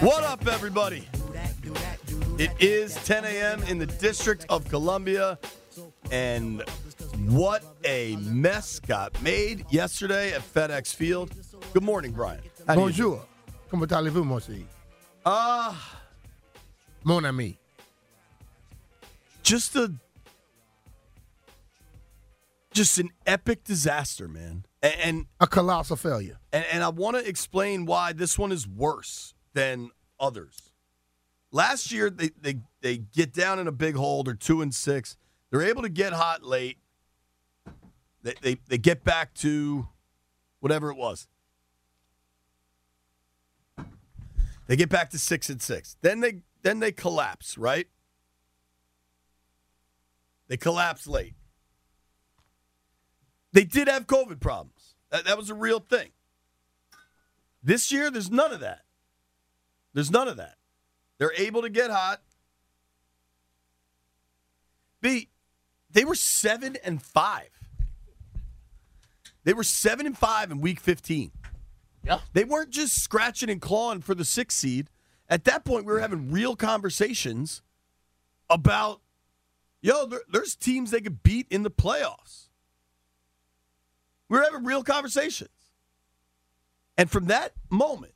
What up, everybody? It is 10 a.m. in the District of Columbia, and what a mess got made yesterday at FedEx Field. Good morning, Brian. How do you do? Bonjour. Comment allez-vous, mon chéri? Ah, Mon ami. just a just an epic disaster, man. And and, A colossal failure. and, and I want to explain why this one is worse than others. Last year, they, they they get down in a big hole. They're two and six. They're able to get hot late. They they, they get back to whatever it was. They get back to six and six. Then they then they collapse, right? They collapse late. They did have COVID problems. That, that was a real thing. This year, there's none of that. There's none of that. They're able to get hot. B, they were seven and five. They were seven and five in week 15. Yeah. They weren't just scratching and clawing for the sixth seed. At that point, we were having real conversations about, yo, there, there's teams they could beat in the playoffs. We were having real conversations. And from that moment,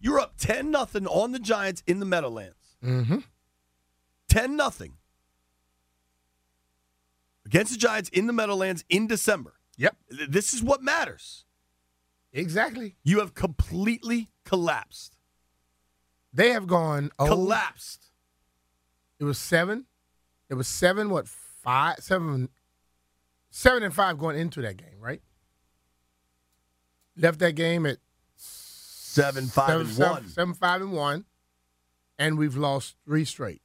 you're up 10 nothing on the Giants in the Meadowlands. Mm-hmm. 10 nothing against the Giants in the Meadowlands in December. Yep. This is what matters. Exactly. You have completely collapsed. They have gone oh, Collapsed. It was seven. It was seven, what, five, seven, seven and five going into that game, right? Left that game at Seven, five, seven, and one. seven, five, and one, and we've lost three straight.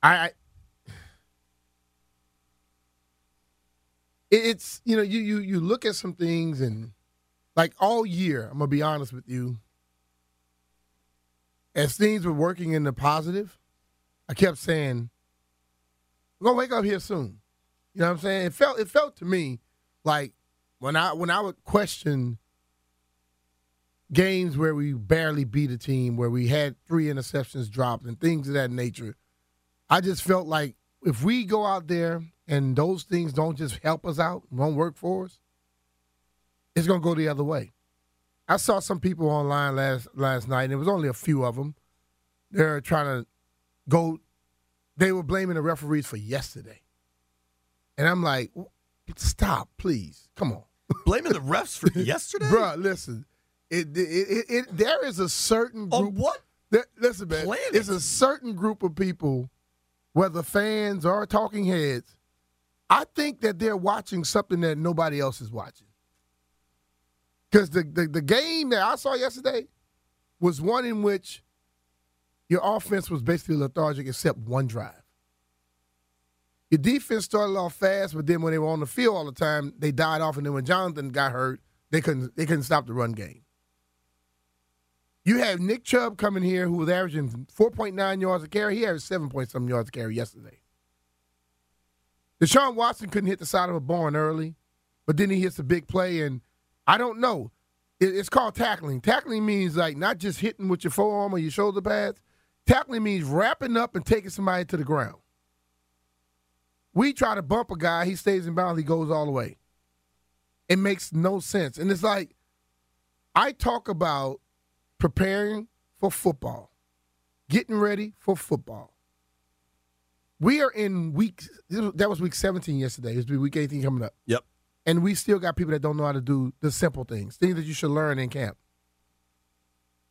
I, I it's you know you you you look at some things and like all year I'm gonna be honest with you. As things were working in the positive, I kept saying, "We're gonna wake up here soon." You know what I'm saying? It felt it felt to me like when I when I would question games where we barely beat a team, where we had three interceptions dropped and things of that nature. I just felt like if we go out there and those things don't just help us out, won't work for us, it's gonna go the other way. I saw some people online last last night, and it was only a few of them. They're trying to go. They were blaming the referees for yesterday, and I'm like, stop, please, come on. Blaming the refs for yesterday? Bruh, listen. It, it, it, it, there is a certain group. On what? There, listen, man. planet? It's a certain group of people, whether fans or talking heads. I think that they're watching something that nobody else is watching. Because the, the the game that I saw yesterday was one in which your offense was basically lethargic except one drive. Your defense started off fast, but then when they were on the field all the time, they died off. And then when Jonathan got hurt, they couldn't they couldn't stop the run game. You have Nick Chubb coming here who was averaging 4.9 yards a carry. He averaged 7 point something yards a carry yesterday. Deshaun Watson couldn't hit the side of a barn early, but then he hits a big play, and I don't know. It's called tackling. Tackling means like not just hitting with your forearm or your shoulder pads. Tackling means wrapping up and taking somebody to the ground. We try to bump a guy, he stays in bounds, he goes all the way. It makes no sense. And it's like, I talk about preparing for football, getting ready for football. We are in week, that was week 17 yesterday. It's week 18 coming up. Yep. And we still got people that don't know how to do the simple things, things that you should learn in camp.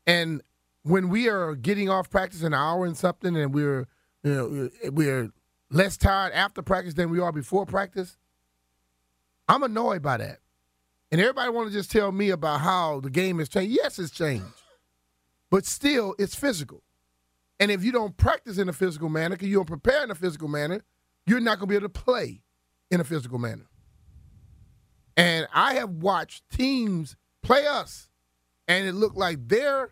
And when we are getting off practice an hour and something and we're, you know, we're less tired after practice than we are before practice, I'm annoyed by that. And everybody want to just tell me about how the game has changed. Yes, it's changed. But still, it's physical. And if you don't practice in a physical manner, because you don't prepare in a physical manner, you're not going to be able to play in a physical manner. And I have watched teams play us, and it looked like they're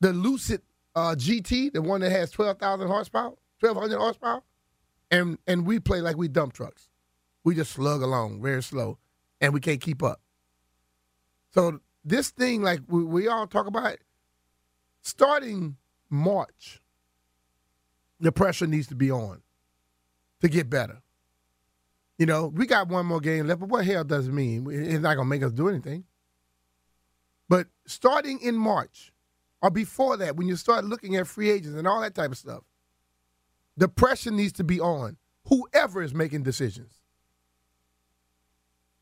the Lucid uh, GT, the one that has 12,000 horsepower, 1,200 horsepower, and, and we play like we dump trucks. We just slug along very slow, and we can't keep up. So this thing, like we, we all talk about, starting March, the pressure needs to be on to get better. You know, we got one more game left, but what hell does it mean? It's not gonna make us do anything. But starting in March or before that, when you start looking at free agents and all that type of stuff, the pressure needs to be on whoever is making decisions.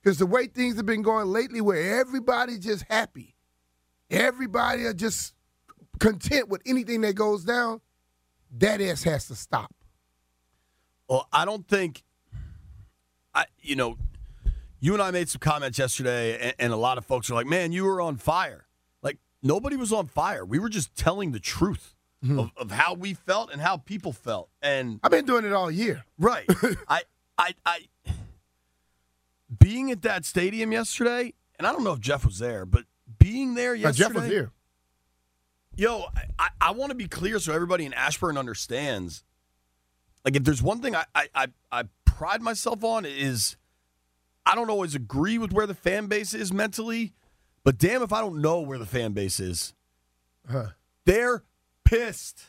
Because the way things have been going lately, where everybody's just happy, everybody are just content with anything that goes down, that ass has to stop. Well, I don't think, I you know, you and I made some comments yesterday, and, and a lot of folks are like, "Man, you were on fire." Like nobody was on fire. We were just telling the truth Mm-hmm. of, of how we felt and how people felt, and I've been doing it all year. Right. I, I, I, being at that stadium yesterday, and I don't know if Jeff was there, but being there Uh, yesterday. Jeff was here. Yo, I, I, want to be clear so everybody in Ashburn understands. Like, if there's one thing I, I, I, I pride myself on is I don't always agree with where the fan base is mentally, but damn if I don't know where the fan base is. Huh. They're pissed.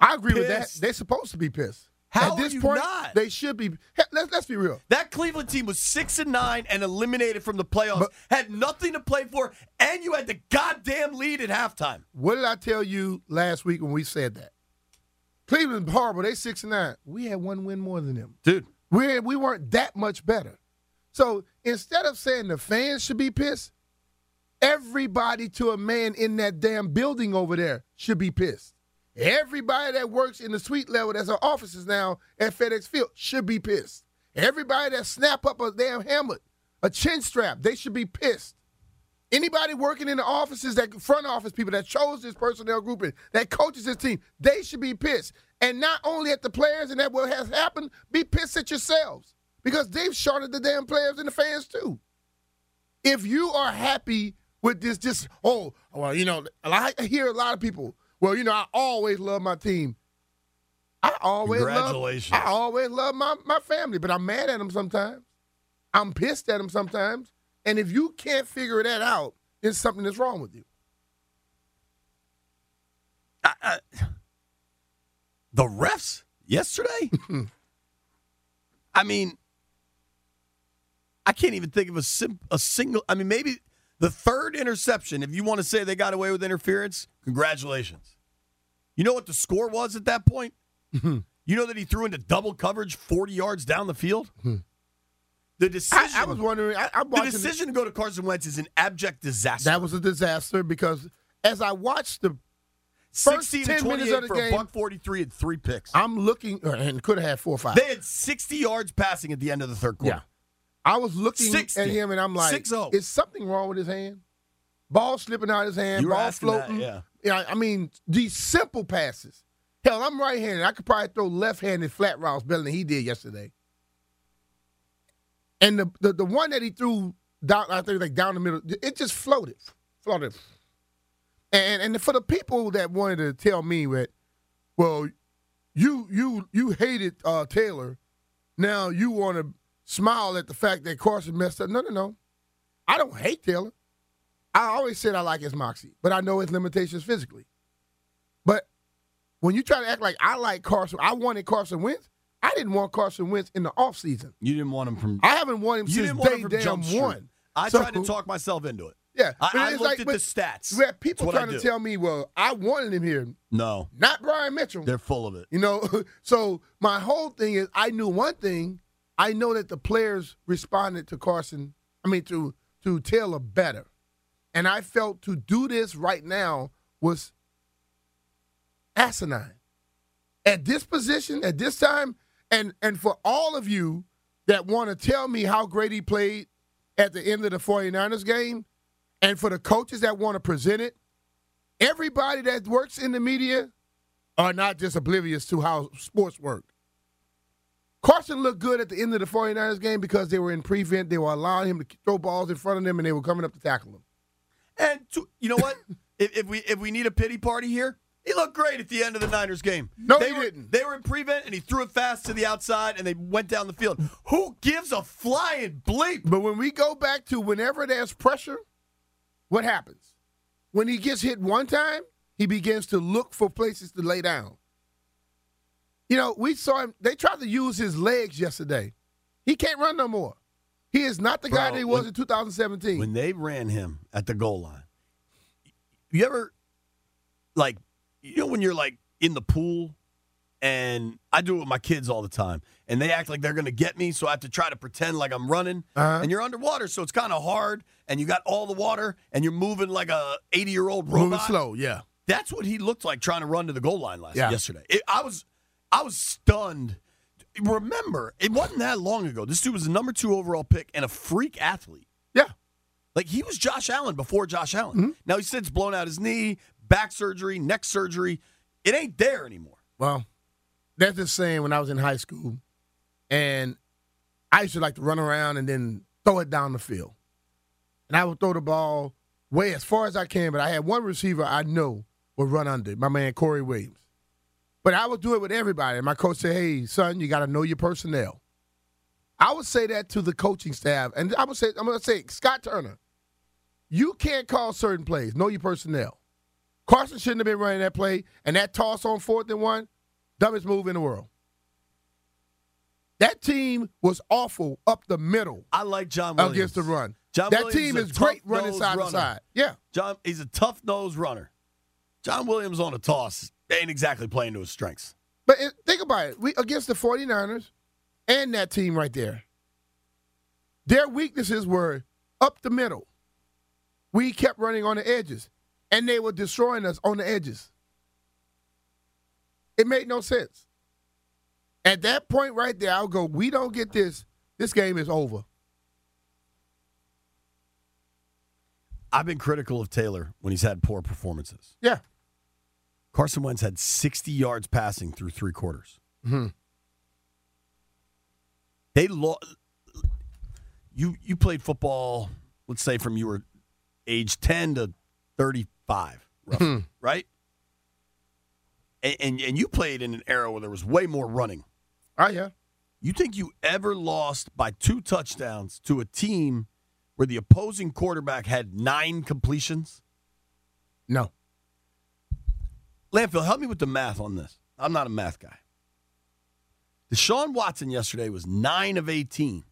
I agree with that. They're supposed to be pissed. How At this are you point, not? they should be. Let's, let's be real. That Cleveland team was six and nine and eliminated from the playoffs. But- had nothing to play for, and you had the goddamn lead at halftime. What did I tell you last week when we said that? Cleveland's horrible. They six and nine. We had one win more than them. Dude. We we weren't that much better. So instead of saying the fans should be pissed, everybody to a man in that damn building over there should be pissed. Everybody that works in the suite level that's our offices now at FedEx Field should be pissed. Everybody that snap up a damn helmet, a chin strap, they should be pissed. Anybody working in the offices, that front office people that chose this personnel grouping, that coaches this team, they should be pissed. And not only at the players and that what has happened, be pissed at yourselves because they've shorted the damn players and the fans too. If you are happy with this, just oh well, you know, I hear a lot of people. Well, you know, I always love my team. I always love. Congratulations. I always love my my family, but I'm mad at them sometimes. I'm pissed at them sometimes. And if you can't figure that out, then something that's wrong with you. I, I, the refs yesterday? I mean, I can't even think of a, sim, a single. I mean, maybe the third interception, if you want to say they got away with interference, congratulations. You know what the score was at that point? you know that he threw into double coverage 40 yards down the field? The decision, I, I was wondering. I, I'm the decision to go to Carson Wentz is an abject disaster. that was a disaster because as I watched the first 16 10 minutes of the for game- buck 43 and three picks. I'm looking, uh, and could have had four or five. They had 60 yards passing at the end of the third quarter. Yeah. I was looking 60. at him, and I'm like, 6-0. is something wrong with his hand? Ball slipping out of his hand, You ball asking that, floating. yeah. Yeah, I mean, these simple passes. Hell, I'm right-handed. I could probably throw left-handed flat routes better than he did yesterday. And the the, the one that he threw down, I think like down the middle, it just floated, floated. And and for the people that wanted to tell me that, well, you you you hated uh, Taylor, now you want to smile at the fact that Carson messed up. No, no, no. I don't hate Taylor. I always said I like his moxie, but I know his limitations physically. But when you try to act like I like Carson, I wanted Carson Wentz. I didn't want Carson Wentz in the offseason. You didn't want him from. I haven't wanted him you since didn't want day damn one. I So- tried to talk myself into it. Yeah, I, I looked like- at the stats. We have people trying to tell me, well, I wanted him here, No, not Brian Mitchell. they're full of it. You know, so my whole thing is I knew one thing. I know that the players responded to Carson, I mean to to Taylor better. And I felt to do this right now was asinine. At this position, at this time, and and for all of you that want to tell me how great he played at the end of the 49ers game, and for the coaches that want to present it, everybody that works in the media are not just oblivious to how sports work. Carson looked good at the end of the 49ers game because they were in prevent. They were allowing him to throw balls in front of them, and they were coming up to tackle him. And to, you know what? if, if we if we need a pity party here, he looked great at the end of the Niners game. No, they he were, didn't. They were in prevent, and he threw it fast to the outside, and they went down the field. Who gives a flying bleep? But when we go back to whenever there's pressure, what happens? When he gets hit one time, he begins to look for places to lay down. You know, we saw him, they tried to use his legs yesterday. He can't run no more. He is not the guy that he was when- in 2017. When they ran him at the goal line, you ever like you know when you're like in the pool and I do it with my kids all the time and they act like they're going to get me so I have to try to pretend like I'm running Uh-huh. and you're underwater so it's kind of hard and you got all the water and you're moving like a 80 year old robot. Moving slow, yeah. That's what he looked like trying to run to the goal line last Yeah. yesterday. It, I was I was stunned. Remember, it wasn't that long ago. This dude was the number two overall pick and a freak athlete. Yeah. Like he was Josh Allen before Josh Allen. Mm-hmm. Now he's since blown out his knee, back surgery, neck surgery. It ain't there anymore. Well, that's just saying when I was in high school, and I used to like to run around and then throw it down the field. And I would throw the ball way as far as I can, but I had one receiver I know would run under, my man Corey Williams. But I would do it with everybody. And my coach said, hey, son, you got to know your personnel. I would say that to the coaching staff. And I would say, I'm going to say, Scott Turner, you can't call certain plays. Know your personnel. Carson shouldn't have been running that play, and that toss on fourth and one, dumbest move in the world. That team was awful up the middle I like John Williams. against the run. John that Williams team a is great running side runner. to side. Yeah. John, he's a tough nose runner. John Williams on a toss ain't exactly playing to his strengths. But think about it. We against the 49ers and that team right there. Their weaknesses were up the middle. We kept running on the edges, and they were destroying us on the edges. It made no sense. At that point right there, I'll go, we don't get this, this game is over. I've been critical of Taylor when he's had poor performances. Yeah. Carson Wentz had 60 yards passing through three quarters. hmm They lo- you you played football, let's say from you were age 10 to 35, roughly, right? And, and and you played in an era where there was way more running. Oh, yeah. You think you ever lost by two touchdowns to a team where the opposing quarterback had nine completions? No. Landfill, help me with the math on this. I'm not a math guy. Deshaun Watson yesterday was 9 of 18.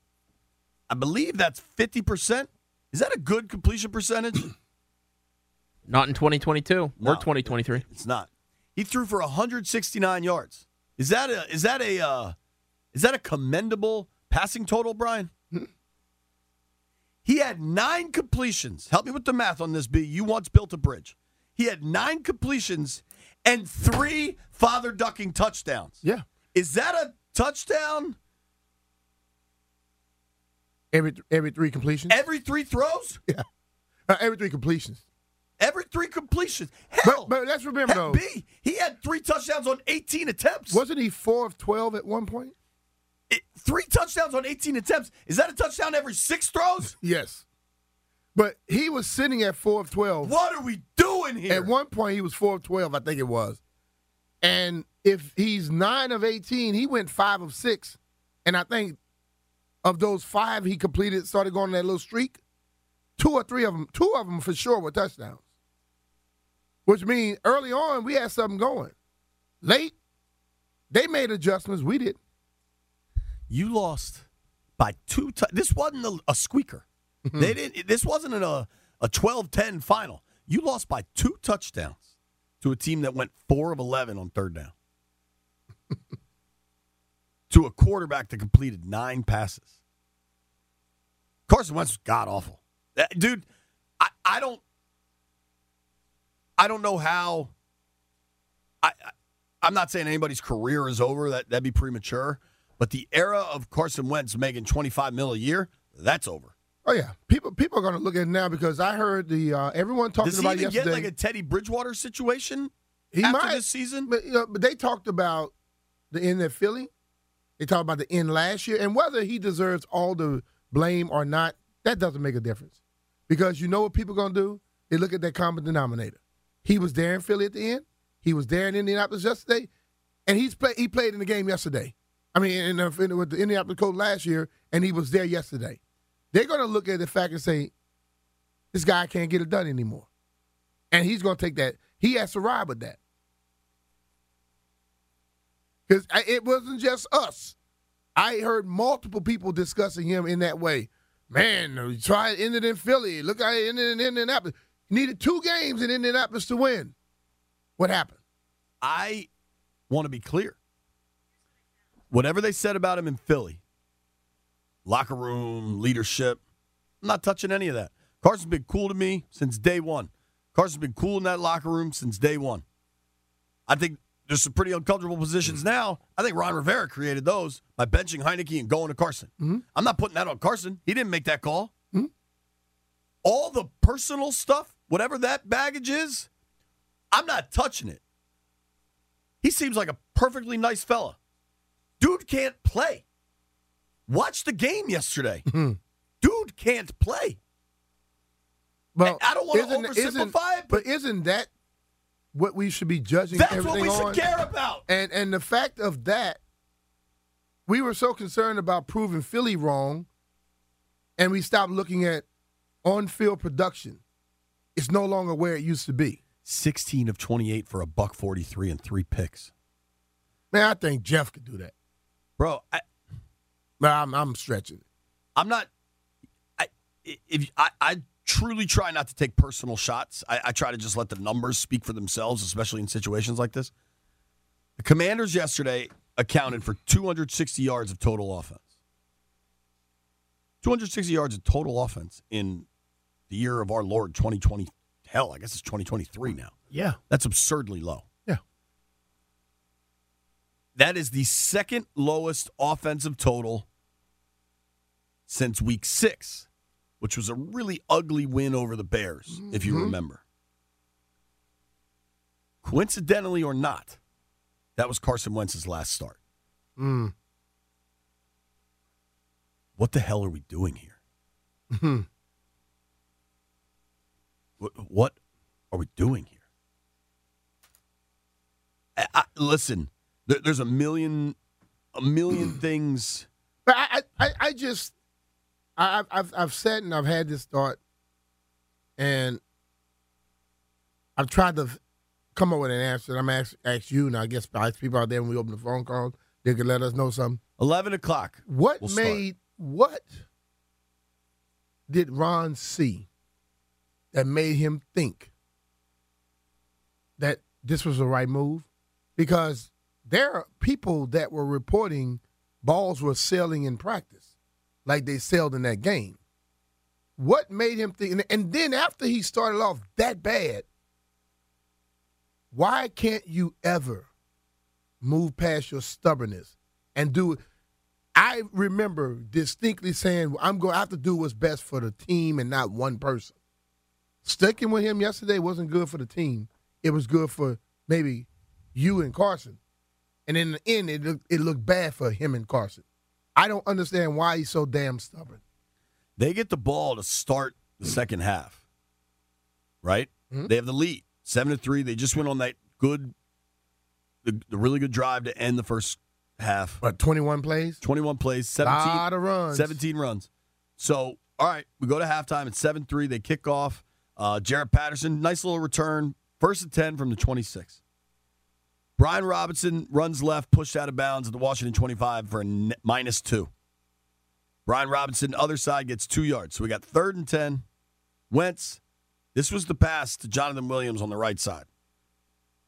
I believe that's 50%. Is that a good completion percentage? Not in 2022 No. or 2023. it's not. He threw for 169 yards. Is that a is that a uh, is that a commendable passing total, Brian? He had nine completions. Help me with the math on this, B. You once built a bridge. He had nine completions and three father ducking touchdowns. Yeah. Is that a touchdown Every every three completions? every three throws? Uh, every three completions. Every three completions. Hell, But, but let's remember, though, B, he had three touchdowns on 18 attempts. wasn't he four of 12 at one point? It- three touchdowns on 18 attempts. Is that a touchdown every six throws? Yes. But he was sitting at four of 12. What are we doing here? At one point, he was four of 12, I think it was. And if he's nine of 18, he went five of six. And I think of those five he completed, started going on that little streak, two or three of them, two of them for sure were touchdowns. Which means early on, we had something going. Late, they made adjustments. We did. you lost by two. T- this wasn't a, a squeaker. Mm-hmm. They didn't. This wasn't a a 12-10 final. You lost by two touchdowns to a team that went 4 of 11 on third down. to a quarterback that completed 9 passes. Carson Wentz was god awful. Dude, I, I don't I don't know how I, I I'm not saying anybody's career is over. That that'd be premature. But the era of Carson Wentz making 25 mil a year, that's over. Oh yeah, people people are going to look at it now because I heard the uh, everyone talking Does he about even yesterday. get like a Teddy Bridgewater situation he after might, this season? but, you know, but they talked about the end at Philly. They talked about the end last year, and whether he deserves all the blame or not, that doesn't make a difference. Because you know what people are going to do? They look at that common denominator. He was there in Philly at the end. He was there in Indianapolis yesterday, and he's play, he played in the game yesterday. I mean, in, the, in, with the Indianapolis coach last year, and he was there yesterday. They're going to look at the fact and say, this guy can't get it done anymore. And he's going to take that. He has to ride with that. Because it wasn't just us. I heard multiple people discussing him in that way. Man, he tried to end it in Philly. Look how it ended in Indianapolis. He needed two games in Indianapolis to win. What happened? I want to be clear. Whatever they said about him in Philly, locker room, leadership, I'm not touching any of that. Carson's been cool to me since day one. Carson's been cool in that locker room since day one. I think there's some pretty uncomfortable positions mm-hmm. now. I think Ron Rivera created those by benching Heinicke and going to Carson. Mm-hmm. I'm not putting that on Carson. He didn't make that call. Mm-hmm. All the personal stuff, whatever that baggage is, I'm not touching it. He seems like a perfectly nice fella. Dude can't play. Watch the game yesterday. Mm-hmm. Dude can't play. Well, I don't isn't- isn't- oversimplify it, but isn't that what we should be judging That's what we on? should care about. And and the fact of that, we were so concerned about proving Philly wrong, and we stopped looking at on-field production. It's no longer where it used to be. 16 of 28 for a buck 43 and three picks. Man, I think Jeff could do that. Bro, I, But I'm I'm stretching. I'm not. I if I, I truly try not to take personal shots. I, I try to just let the numbers speak for themselves, especially in situations like this. The Commanders yesterday accounted for 260 yards of total offense. 260 yards of total offense in the year of our Lord 2020. Hell, I guess it's 2023 now. Yeah. That's absurdly low. That is the second lowest offensive total since week six, which was a really ugly win over the Bears, if you remember. Coincidentally or not, that was Carson Wentz's last start. Mm. What the hell are we doing here? Mhm. What, what are we doing here? I, I, listen, there, there's a million, a million things. But I, I, I- just, I, I've- I've, I've said and I've had this thought, and I've tried to come up with an answer. I'm ask, ask you, and I guess people out there when we open the phone calls, they could let us know something. 11 o'clock. What We'll start. made what did Ron see that made him think that this was the right move? Because there are people that were reporting balls were sailing in practice, like they sailed in that game. What made him think? and- then after he started off that bad, why can't you ever move past your stubbornness and do? I remember distinctly saying, I'm going to have to do what's best for the team and not one person. Sticking with him yesterday wasn't good for the team. It was good for maybe you and Carson. And in the end, it looked, it looked bad for him and Carson. I don't understand why he's so damn stubborn. They get the ball to start the second half, right? They have the lead, seven to three. They just went on that good, the, the really good drive to end the first half. But 21 plays, 21 plays, 17, lot of runs. 17 runs. So, all right, we go to halftime. It's 7 3. They kick off. Uh, Jarrett Patterson, nice little return. First and 10 from the 26. Brian Robinson runs left, pushed out of bounds at the Washington 25 for a n- minus two. Brian Robinson, other side, gets two yards. So we got third and 10. Wentz This was the pass to Jonathan Williams on the right side.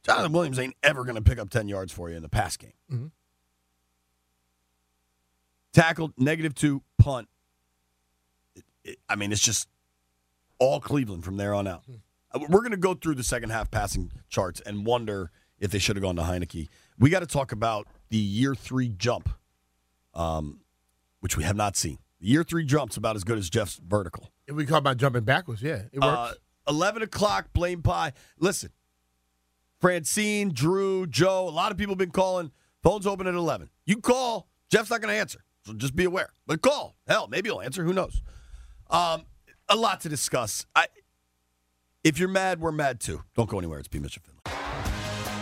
Jonathan Williams ain't ever going to pick up 10 yards for you in the pass game. Mhm. Tackled, negative two, punt. It- it- I mean, it's just all Cleveland from there on out. Uh, We're going to go through the second half passing charts and wonder if they should have gone to Heinicke. We got to talk about the year three jump, um, which we have not seen. The year three jump's about as good as Jeff's vertical. If we talk about jumping backwards, yeah, it works. Uh, 11 o'clock, Blame Pie. Listen, Francine, Drew, Joe, a lot of people have been calling. Phone's open at 11. You call, Jeff's not going to answer. So just be aware. But call. Hell, maybe he'll answer. Who knows? Um, a lot to discuss. I, if you're mad, we're mad too. Don't go anywhere. It's P. Mitchell.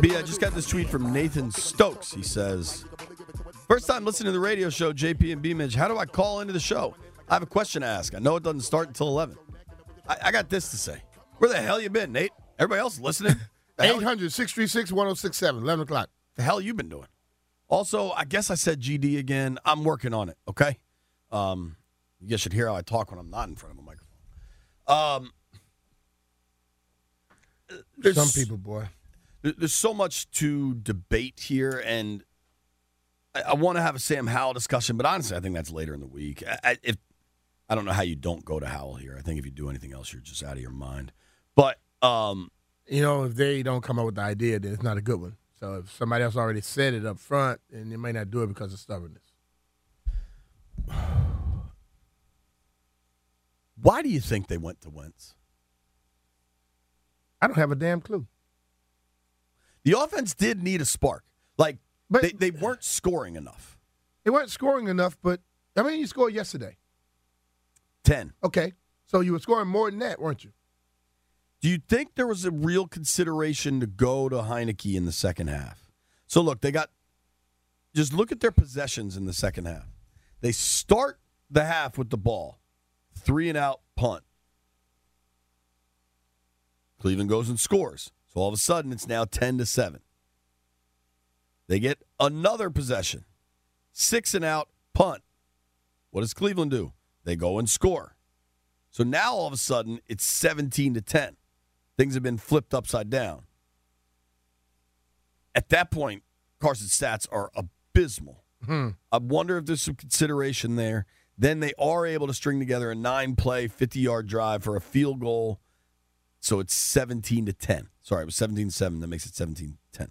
B, I just got this tweet from Nathan Stokes. He says, First time listening to the radio show, JP and B Midge. How do I call into the show? I have a question to ask. I know it doesn't start until 11. I, I got this to say. Where the hell you been, Nate? Everybody else listening? The 800 636 1067, 11 o'clock. the hell you been doing? Also, I guess I said GD again. I'm working on it, okay? Um, you guys should hear how I talk when I'm not in front of a microphone. Um, Some people, boy. There- there's so much to debate here, and I, I want to have a Sam Howell discussion, but honestly, I think that's later in the week. I, I, if I don't know how you don't go to Howell here. I think if you do anything else, you're just out of your mind. But um, You know, if they don't come up with the idea, then it's not a good one. So if somebody else already said it up front, and they may not do it because of stubbornness. why do you think they went to Wentz? I don't have a damn clue. The offense did need a spark. Like But- they, they weren't scoring enough. They weren't scoring enough, but I mean, you scored yesterday. Ten. Okay. So you were scoring more than that, weren't you? Do you think there was a real consideration to go to Heinicke in the second half? So look, they got just look at their possessions in the second half. They start the half with the ball, three and out punt. Cleveland goes and scores. So all of a sudden it's now 10 to 7. They get another possession. Six and out punt. What does Cleveland do? They go and score. So now all of a sudden it's 17 to 10. Things have been flipped upside down. At that point, Carson's stats are abysmal. Hmm. I wonder if there's some consideration there. Then they are able to string together a nine play, 50 yard drive for a field goal. So it's 17 to 10. Sorry, it was 17 7. That makes it 17 10.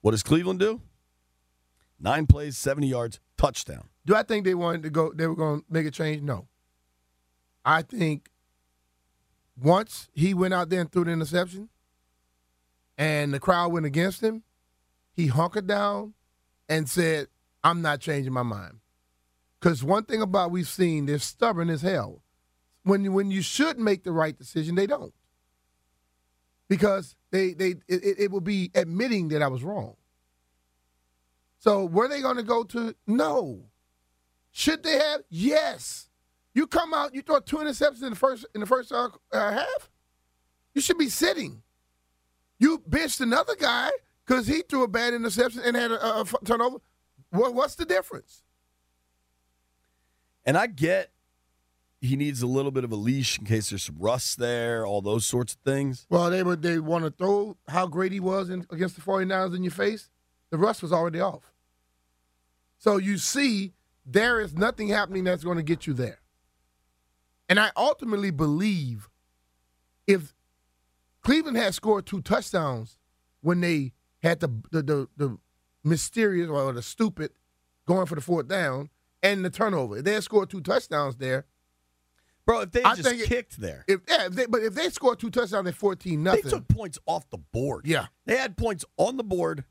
What does Cleveland do? Nine plays, 70 yards, touchdown. Do I think they wanted to go? They were going to make a change? No. I think once he went out there and threw the interception, and the crowd went against him, he hunkered down and said, "I'm not changing my mind." Because one thing about we've seen, they're stubborn as hell. When when you should make the right decision, they don't. Because they they it, it will be admitting that I was wrong. So were they going to go to? No. Should they have? Yes. You come out, you throw two interceptions in the first in the first uh, uh, half. You should be sitting. You benched another guy because he threw a bad interception and had a turnover. What, what's the difference? And I get he needs a little bit of a leash in case there's some rust there, all those sorts of things. Well, they would they want to throw how great he was in, against the 49ers in your face. The rust was already off. So you see, there is nothing happening that's going to get you there. And I ultimately believe if Cleveland had scored two touchdowns when they had the the the, the mysterious or the stupid going for the fourth down and the turnover, if they had scored two touchdowns there, Bro, if they I just think it- kicked there, if yeah, if they, but if they scored two touchdowns at fourteen nothing. they took points off the board. Yeah. They had points on the board.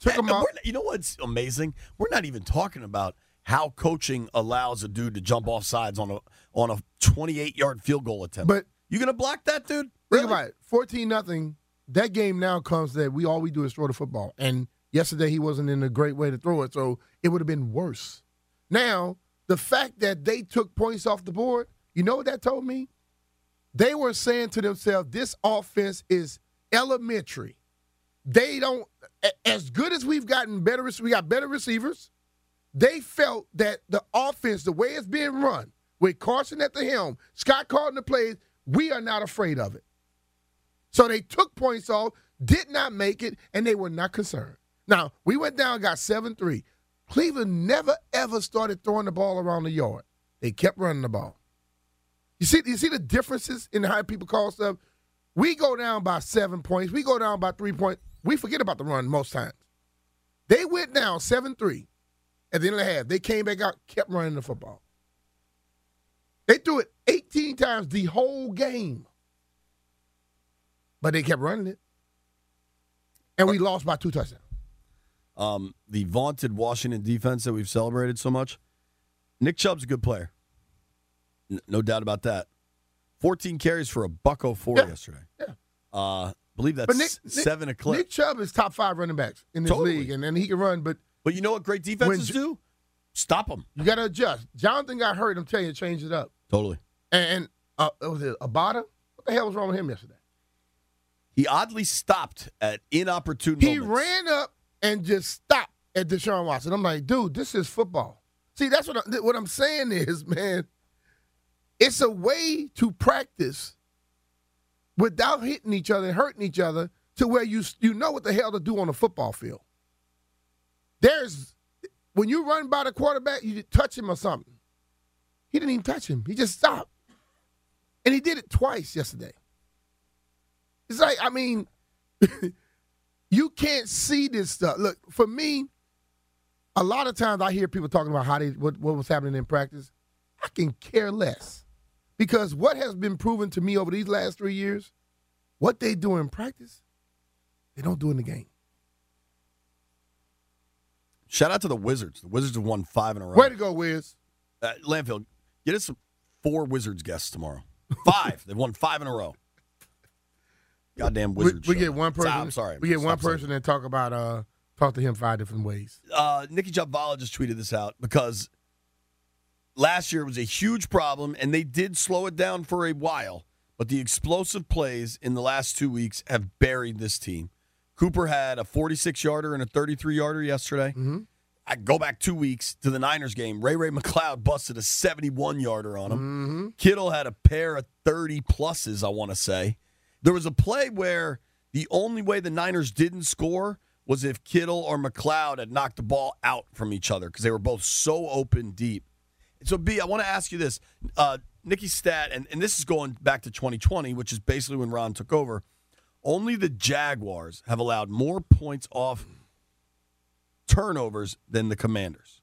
Took And 'em out. You know what's amazing? We're not even talking about how coaching allows a dude to jump off sides on a on a 28 yard field goal attempt. But- you gonna block that, dude? Think about it. Fourteen nothing. That game now comes that we all we do is throw the football. And yesterday he wasn't in a great way to throw it, so it would have been worse. Now, the fact that they took points off the board, you know what that told me? They were saying to themselves, this offense is elementary. They don't as good as we've gotten better, we got better receivers. They felt that the offense, the way it's being run, with Carson at the helm, Scott calling the plays, we are not afraid of it. So they took points off, did not make it, and they were not concerned. Now, we went down, got 7 3. Cleveland never, ever started throwing the ball around the yard. They kept running the ball. You see, you see the differences in how people call stuff? We go down by seven points, we go down by three points. We forget about the run most times. They went down 7 3 at the end of the half. They came back out, kept running the football. They threw it 18 times the whole game. But they kept running it. And we lost by two touchdowns. um, the vaunted Washington defense that we've celebrated so much. Nick Chubb's a good player, no doubt about that. 14 carries for a buck 04 Yeah. yesterday. Yeah. Uh, believe that's But Nick, seven a clip. Nick Chubb is top five running backs in this Totally. league, and, and he can run, but but you know what great defenses When- do? Stop them. you got to adjust. Jonathan got hurt. I'm telling you, change it up. Totally. And, and uh, was it Obada? What the hell was wrong with him yesterday? He oddly stopped at inopportune He moments. ran up and just stopped at Deshaun Watson. I'm like, dude, this is football. See, that's what I, what I'm saying is, man, it's a way to practice without hitting each other and hurting each other to where you you know what the hell to do on a football field. There's when you run by the quarterback, you touch him or something. He didn't even touch him. He just stopped. And he did it twice yesterday. It's like, I mean, you can't see this stuff. Look, for me, a lot of times I hear people talking about how they what, what was happening in practice. I can care less. Because what has been proven to me over these last three years, what they do in practice, they don't do in the game. Shout out to the Wizards. The Wizards have won five in a row. Way to go, Wiz. Uh, Landfill, get us some four Wizards guests tomorrow. Five. They've won five in a row. Goddamn Wizards. we show. get one person. I'm sorry. We get one Stop saying person and talk about uh talk to him five different ways. uh, Nicki Jhabvala just tweeted this out because last year was a huge problem, and they did slow it down for a while. But the explosive plays in the last two weeks have buried this team. Cooper had a 46 yarder and a 33 yarder yesterday. Mm-hmm. I go back two weeks to the Niners game. Ray Ray McCloud busted a 71 yarder on him. Mm-hmm. Kittle had a pair of 30 pluses, I want to say. There was a play where the only way the Niners didn't score was if Kittle or McCloud had knocked the ball out from each other because they were both so open deep. So, B, I want to ask you this. Uh, Nicki's stat, and, and this is going back to 2020, which is basically when Ron took over. Only the Jaguars have allowed more points off turnovers than the Commanders.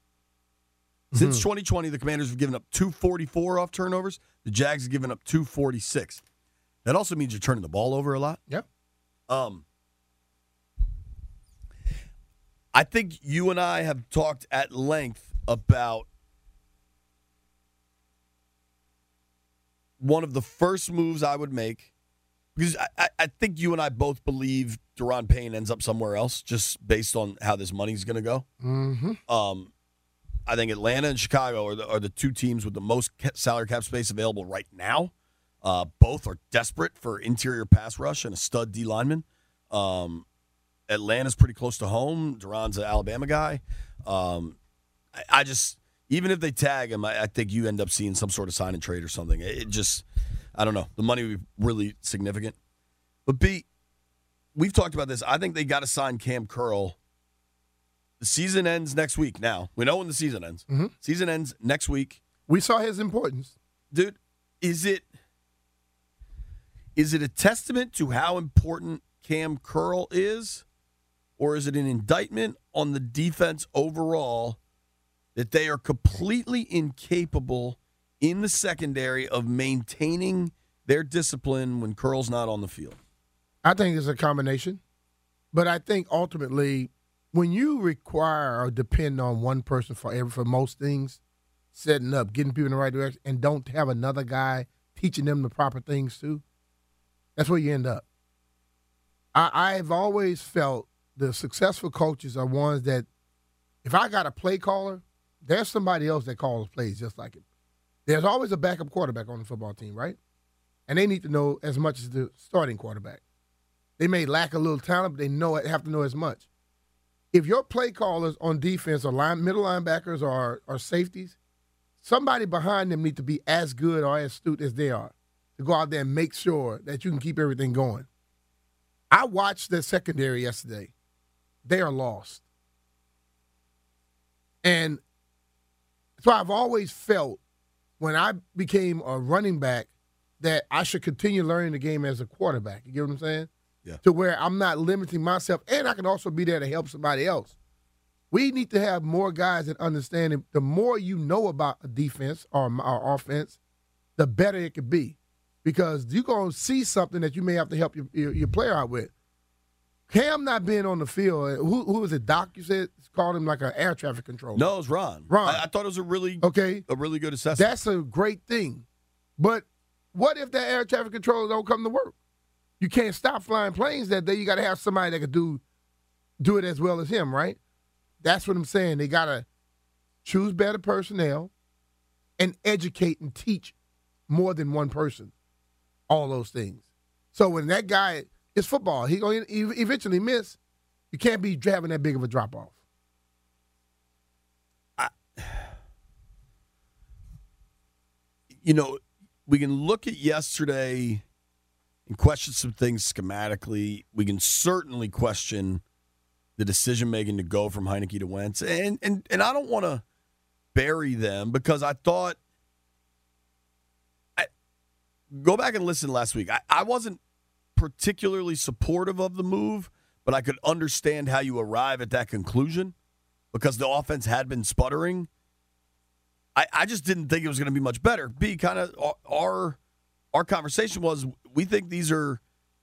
Since 2020, the Commanders have given up 244 off turnovers. The Jags have given up 246. That also means you're turning the ball over a lot. Yep. Um, I think you and I have talked at length about one of the first moves I would make because I, I, think you and I both believe Daron Payne ends up somewhere else just based on how this money's going to go. Mm-hmm. Um, I think Atlanta and Chicago are the, are the two teams with the most salary cap space available right now. Uh, both are desperate for interior pass rush and a stud D lineman. Um, Atlanta's pretty close to home. Daron's an Alabama guy. Um, I, I just even if they tag him, I, I think you end up seeing some sort of sign and trade or something. It, it just, I don't know. The money would be really significant. But B, we've talked about this. I think they got to sign Kam Curl. The season ends next week. Now we know when the season ends. Mhm. Season ends next week, We saw his importance. dude. Is it is it a testament to how important Kam Curl is, or is it an indictment on the defense overall that they are completely incapable in the secondary of maintaining their discipline when Curl's not on the field? I think it's a combination, but I think ultimately, when you require or depend on one person for every for most things, setting up, getting people in the right direction, and don't have another guy teaching them the proper things too, that's where you end up. I, I've always felt the successful coaches are ones that, if I got a play caller, there's somebody else that calls plays just like him. There's always a backup quarterback on the football team, right? And they need to know as much as the starting quarterback. They may lack a little talent, but they know it, have to know as much. If your play callers on defense are line, middle linebackers or, or safeties, somebody behind them need to be as good or as astute as they are to go out there and make sure that you can keep everything going. I watched the secondary yesterday. They are lost. And why I've always felt when I became a running back that I should continue learning the game as a quarterback. You get what I'm saying? Yeah. To where I'm not limiting myself, and I can also be there to help somebody else. We need to have more guys that understand it. The more you know about a defense or our offense, the better it could be, because you're gonna see something that you may have to help your, your, your player out with. Kam not being on the field. Who who was it? Doc, you said called him like an air traffic controller. No, it was Ron. Ron. I, I thought it was a really Okay, a really good assessment. that's a great thing. But what if that air traffic controller don't come to work? You can't stop flying planes that day. You got to have somebody that could do do it as well as him, right? That's what I'm saying. They got to choose better personnel and educate and teach more than one person all those things. So when that guy it's football, he going to eventually miss. You can't be having that big of a drop off. You know, we can look at yesterday and question some things schematically. We can certainly question the decision making to go from Heinicke to Wentz, and and and I don't want to bury them because I thought. I, go back and listen last week. I, I wasn't particularly supportive of the move, but I could understand how you arrive at that conclusion because the offense had been sputtering. I, I just didn't think it was going to be much better. B kind of our our conversation was we think these are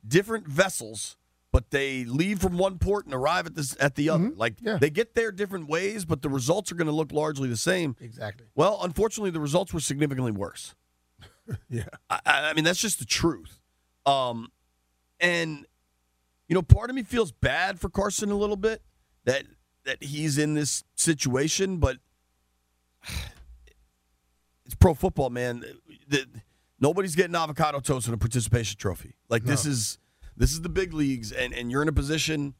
different vessels, but they leave from one port and arrive at this at the other. Like yeah. they get there different ways, but the results are going to look largely the same. Exactly. Well, unfortunately, the results were significantly worse. Yeah. I, I mean, that's just the truth. Um, and you know, part of me feels bad for Carson a little bit that that he's in this situation, but it's pro football, man. The, nobody's getting avocado toast in a participation trophy. Like this is this is the big leagues, and and you're in a position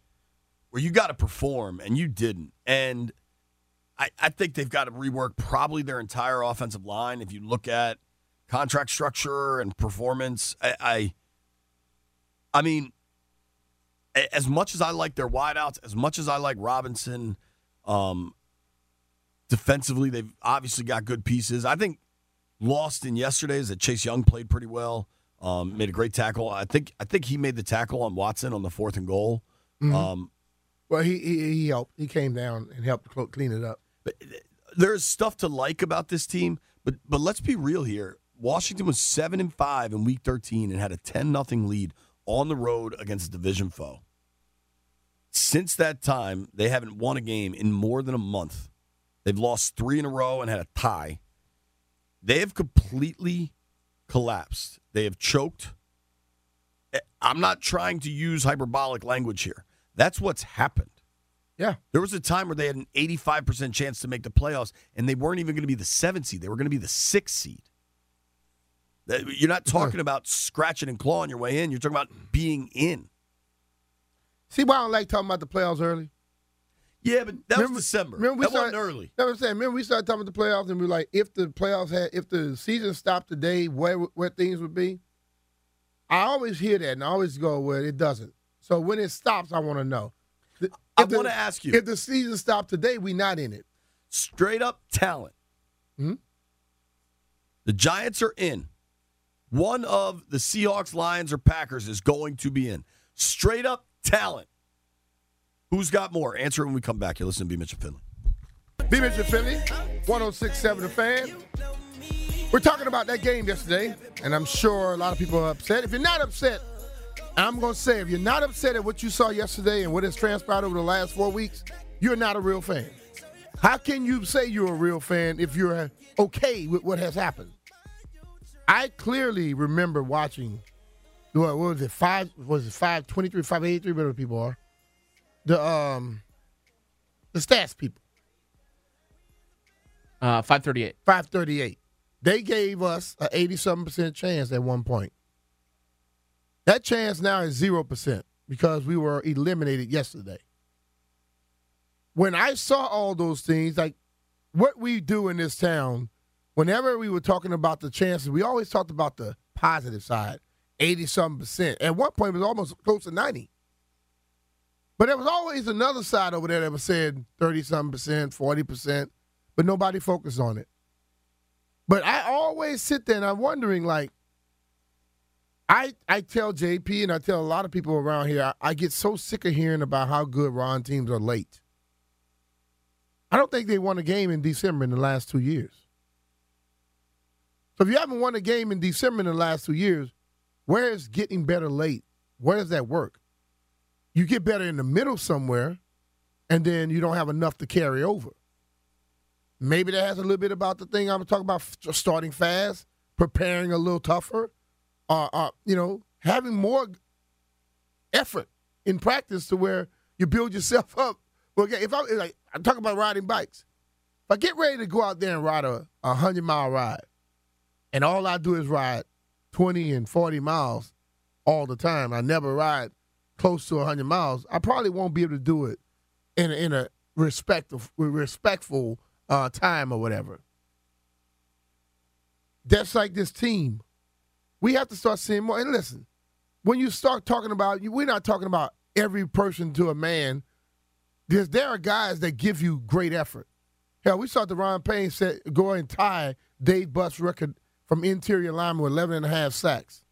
where you got to perform, and you didn't. And I, I think they've got to rework probably their entire offensive line. If you look at contract structure and performance, I, I, I mean, as much as I like their wideouts, as much as I like Robinson, um, defensively they've obviously got good pieces. I think lost in yesterday is that Chase Young played pretty well, um, made a great tackle. I think I think he made the tackle on Watson on the fourth and goal. Um, Well, he, he he helped. He came down and helped clean it up. But there's stuff to like about this team, but but let's be real here. Washington was seven and five in Week 13 and had a 10 nothing lead on the road against a division foe. Since that time, they haven't won a game in more than a month. They've lost three in a row and had a tie. They have completely collapsed. They have choked. Eh, I'm not trying to use hyperbolic language here. That's what's happened. Yeah. There was a time where they had an 85% chance to make the playoffs, and they weren't even going to be the seventh seed. They were going to be the sixth seed. You're not talking about scratching and clawing your way in. You're talking about being in. See why I don't like talking about the playoffs early? Yeah, but that Remember- was December. remember we that wasn't started- early. You know what I'm saying? Remember we started talking about the playoffs and we were like, if the playoffs had, if the season stopped today, where where things would be. I always hear that and I always go, well, it doesn't. So when it stops, I want to know. If I want to ask you, If the season stopped today, we not in it. straight up talent. Hmm? The Giants are in. One of the Seahawks, Lions, or Packers is going to be in. Straight up talent. Who's got more? Answer it when we come back. You listen to B. Mitchell Finlay. B. Mitchell Philly, 1067 The Fan. We're talking about that game yesterday, and I'm sure a lot of people are upset. If you're not upset, I'm going to say, if you're not upset at what you saw yesterday and what has transpired over the last four weeks, you're not a real fan. How can you say you're a real fan if you're okay with what has happened? I clearly remember watching, what, what was it, five, was it 523, 583, whatever people are, the, um, the stats people. Uh, 538. 538. They gave us an 87 percent chance at one point. That chance now is 0% because we were eliminated yesterday. When I saw all those things, like what we do in this town, whenever we were talking about the chances, we always talked about the positive side 80 something percent. At one point, it was almost close to 90. But there was always another side over there that was saying 30 something percent, 40 percent, but nobody focused on it. But I always sit there and I'm wondering, like, I I tell JP and I tell a lot of people around here, I, I get so sick of hearing about how good Ron teams are late. I don't think they won a game in December in the last two years. So if you haven't won a game in December in the last two years, where is getting better late? Where does that work? You get better in the middle somewhere, and then you don't have enough to carry over. Maybe that has a little bit about the thing I'm talking about starting fast, preparing a little tougher, uh, uh, you know, having more effort in practice to where you build yourself up. Well, if I like, I'm talking about riding bikes. If I get ready to go out there and ride a, a hundred mile ride, and all I do is ride twenty and forty miles all the time, I never ride close to hundred miles. I probably won't be able to do it in a, in a respectful respectful uh, time or whatever. That's like this team. We have to start seeing more. And listen, when you start talking about, we're not talking about every person to a man. Because there are guys that give you great effort. Hell, we saw the Daron Payne set, go and tie Dave Butz' record from interior lineman with 11 and a half sacks.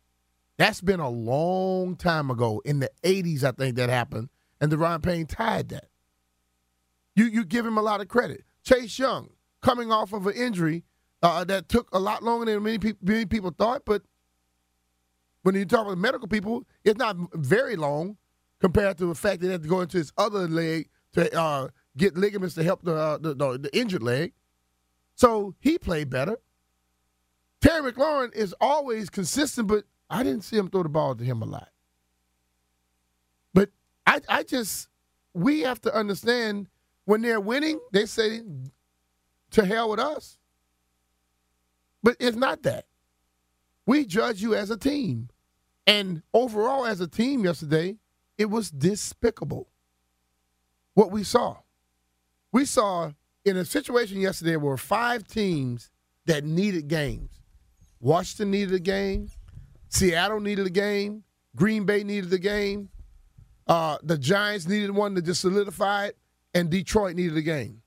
That's been a long time ago. In the 80s, I think that happened. And Daron Payne tied that. You, you give him a lot of credit. Chase Young, coming off of an injury uh, that took a lot longer than many, peop many people thought, but when you talk with medical people, it's not very long compared to the fact that he had to go into his other leg to uh, get ligaments to help the, uh, the, the the injured leg. So he played better. Terry McLaurin is always consistent, but I didn't see him throw the ball to him a lot. But I, I just, we have to understand when they're winning, they say to hell with us. But it's not that. We judge you as a team. And overall, as a team yesterday, it was despicable what we saw. We saw in a situation yesterday were five teams that needed games. Washington needed a game. Seattle needed a game. Green Bay needed a game. Uh, the Giants needed one to just solidify it. And Detroit needed a game.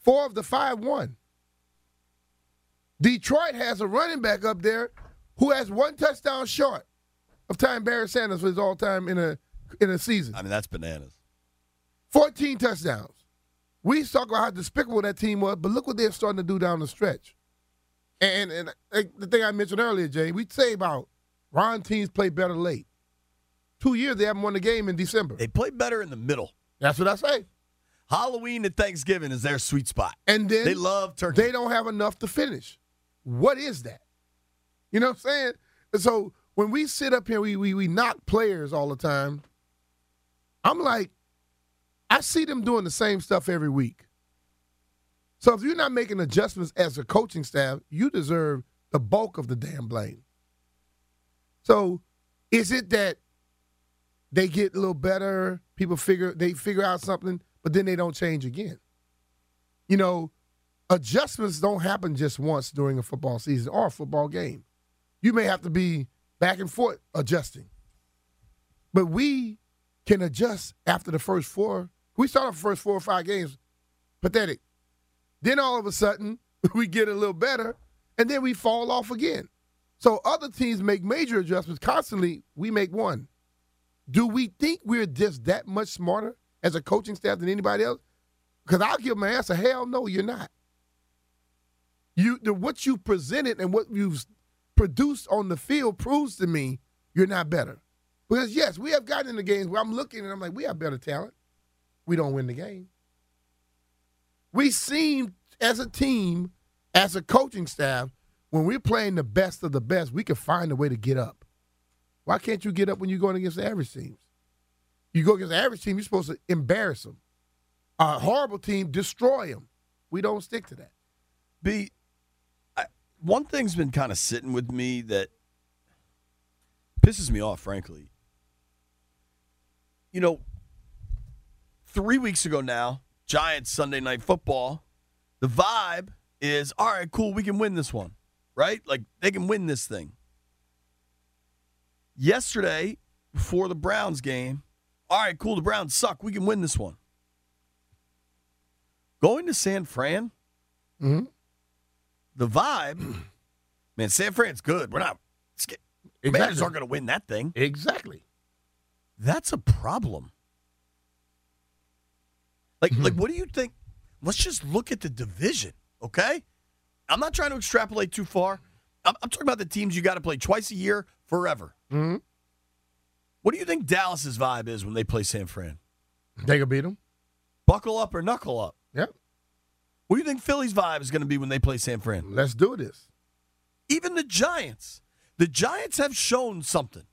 Four of the five won. Detroit has a running back up there who has one touchdown short of tie Barry Sanders for his all time in a in a season. I mean, that's bananas. 14 touchdowns. We talk about how despicable that team was, but look what they're starting to do down the stretch. And, and, and the thing I mentioned earlier, Jay, we say about Ron teams play better late. Two years they haven't won the game in December. They play better in the middle. That's what I say. Halloween and Thanksgiving is their sweet spot. And then They love turkey. they don't have enough to finish. What is that? You know what I'm saying? And so when we sit up here, we, we we knock players all the time. I'm like, I see them doing the same stuff every week. So if you're not making adjustments as a coaching staff, you deserve the bulk of the damn blame. So, is it that they get a little better, people figure they figure out something, but then they don't change again? You know, adjustments don't happen just once during a football season or a football game. You may have to be back and forth adjusting. But we can adjust after the first four. We start off the first four or five games pathetic. Then all of a sudden, we get a little better, and then we fall off again. So other teams make major adjustments constantly. We make one. Do we think we're just that much smarter as a coaching staff than anybody else? Because I'll give my answer, hell no, you're not. You the, what you presented and what you've produced on the field proves to me you're not better. Because yes, we have gotten the games where I'm looking and I'm like, we have better talent. We don't win the game. We seem as a team, as a coaching staff, when we're playing the best of the best, we can find a way to get up. Why can't you get up when you're going against the average teams? You go against the average team, you're supposed to embarrass them. A horrible team, destroy them. We don't stick to that. B, I, one thing's been kind of sitting with me that pisses me off, frankly. You know, three weeks ago now, Giants Sunday night football, the vibe is all right, cool, we can win this one, right? Like they can win this thing. Yesterday, before the Browns game, all right, cool, the Browns suck, we can win this one. Going to San Fran, Mm-hmm. the vibe, man, San Fran's good. We're not. sca- Commanders aren't going to win that thing. Exactly. That's a problem. Like, like, what do you think? Let's just look at the division, okay? I'm not trying to extrapolate too far. I'm, I'm talking about the teams you got to play twice a year forever. Mm-hmm. What do you think Dallas's vibe is when they play San Fran? They can beat them. Buckle up or knuckle up? Yep. What do you think Philly's vibe is going to be when they play San Fran? Let's do this. even the Giants. The Giants have shown something.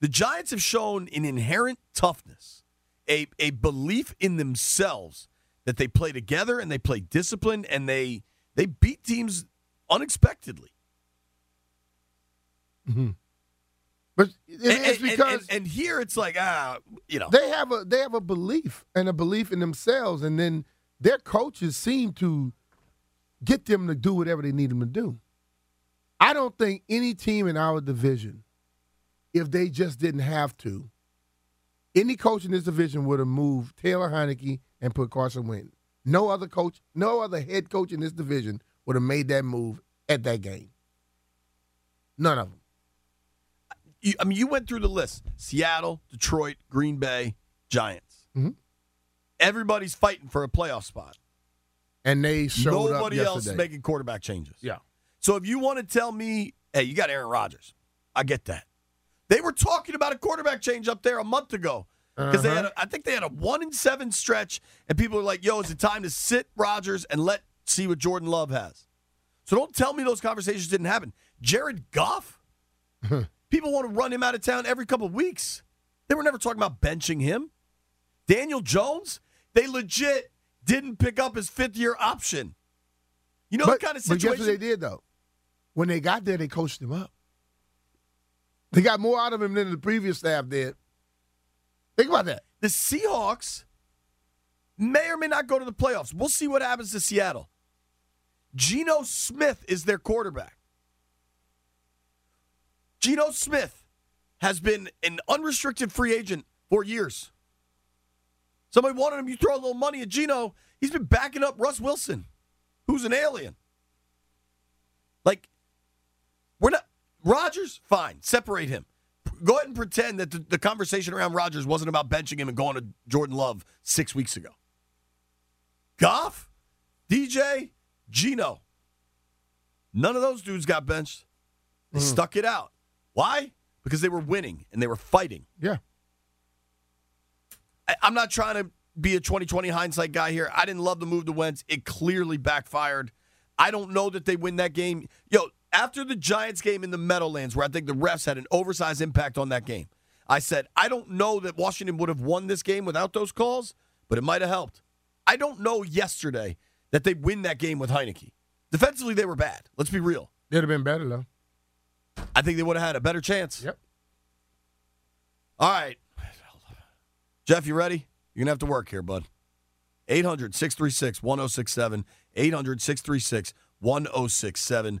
The Giants have shown an inherent toughness, a, a belief in themselves that they play together and they play disciplined and they they beat teams unexpectedly. But it- And, it's and- because and, and here it's like ah, you know, they have a they have a belief and a belief in themselves, and then their coaches seem to get them to do whatever they need them to do. I don't think any team in our division, if they just didn't have to, any coach in this division would have moved Taylor Heinicke and put Carson Wentz. No other coach, no other head coach in this division would have made that move at that game. None of them. you, I mean, you went through the list: Seattle, Detroit, Green Bay, Giants. Mhm. Everybody's fighting for a playoff spot. And they showed Nobody else is making quarterback changes. Yeah. So if you want to tell me, hey, you got Aaron Rodgers, I get that. They were talking about a quarterback change up there a month ago because they had, Uh-huh. a, I think they had a one in seven stretch, and people were like, "Yo, is it time to sit Rodgers and let see what Jordan Love has?" So don't tell me those conversations didn't happen. Jared Goff, people want to run him out of town every couple of weeks. They were never talking about benching him. Daniel Jones, they legit didn't pick up his fifth year option. You know but, the kind of situation. but guess what they did though? When they got there, they coached him up. They got more out of him than the previous staff did. Think about that. the Seahawks may or may not go to the playoffs. We'll see what happens to Seattle. Geno Smith is their quarterback. Geno Smith has been an unrestricted free agent for years. Somebody wanted him, you throw a little money at Geno. He's been backing up Russ Wilson, who's an alien. Like, we're not. Rodgers, fine. Separate him. Go ahead and pretend that the, the conversation around Rodgers wasn't about benching him and going to Jordan Love six weeks ago. Goff, DJ, Geno. None of those dudes got benched. They mm. stuck it out. Why? Because they were winning and they were fighting. Yeah. I, I'm not trying to be a 2020 hindsight guy here. I didn't love the move to Wentz. It clearly backfired. I don't know that they win that game. Yo, after the Giants game in the Meadowlands, where I think the refs had an oversized impact on that game, I said, I don't know that Washington would have won this game without those calls, but it might have helped. I don't know yesterday that they win that game with Heinicke. Defensively, they were bad. Let's be real. They'd have been better though. I think they would have had a better chance. Yep. All right. Jeff, you ready? You're going to have to work here, bud. 800 636 1067. 800 636 1067.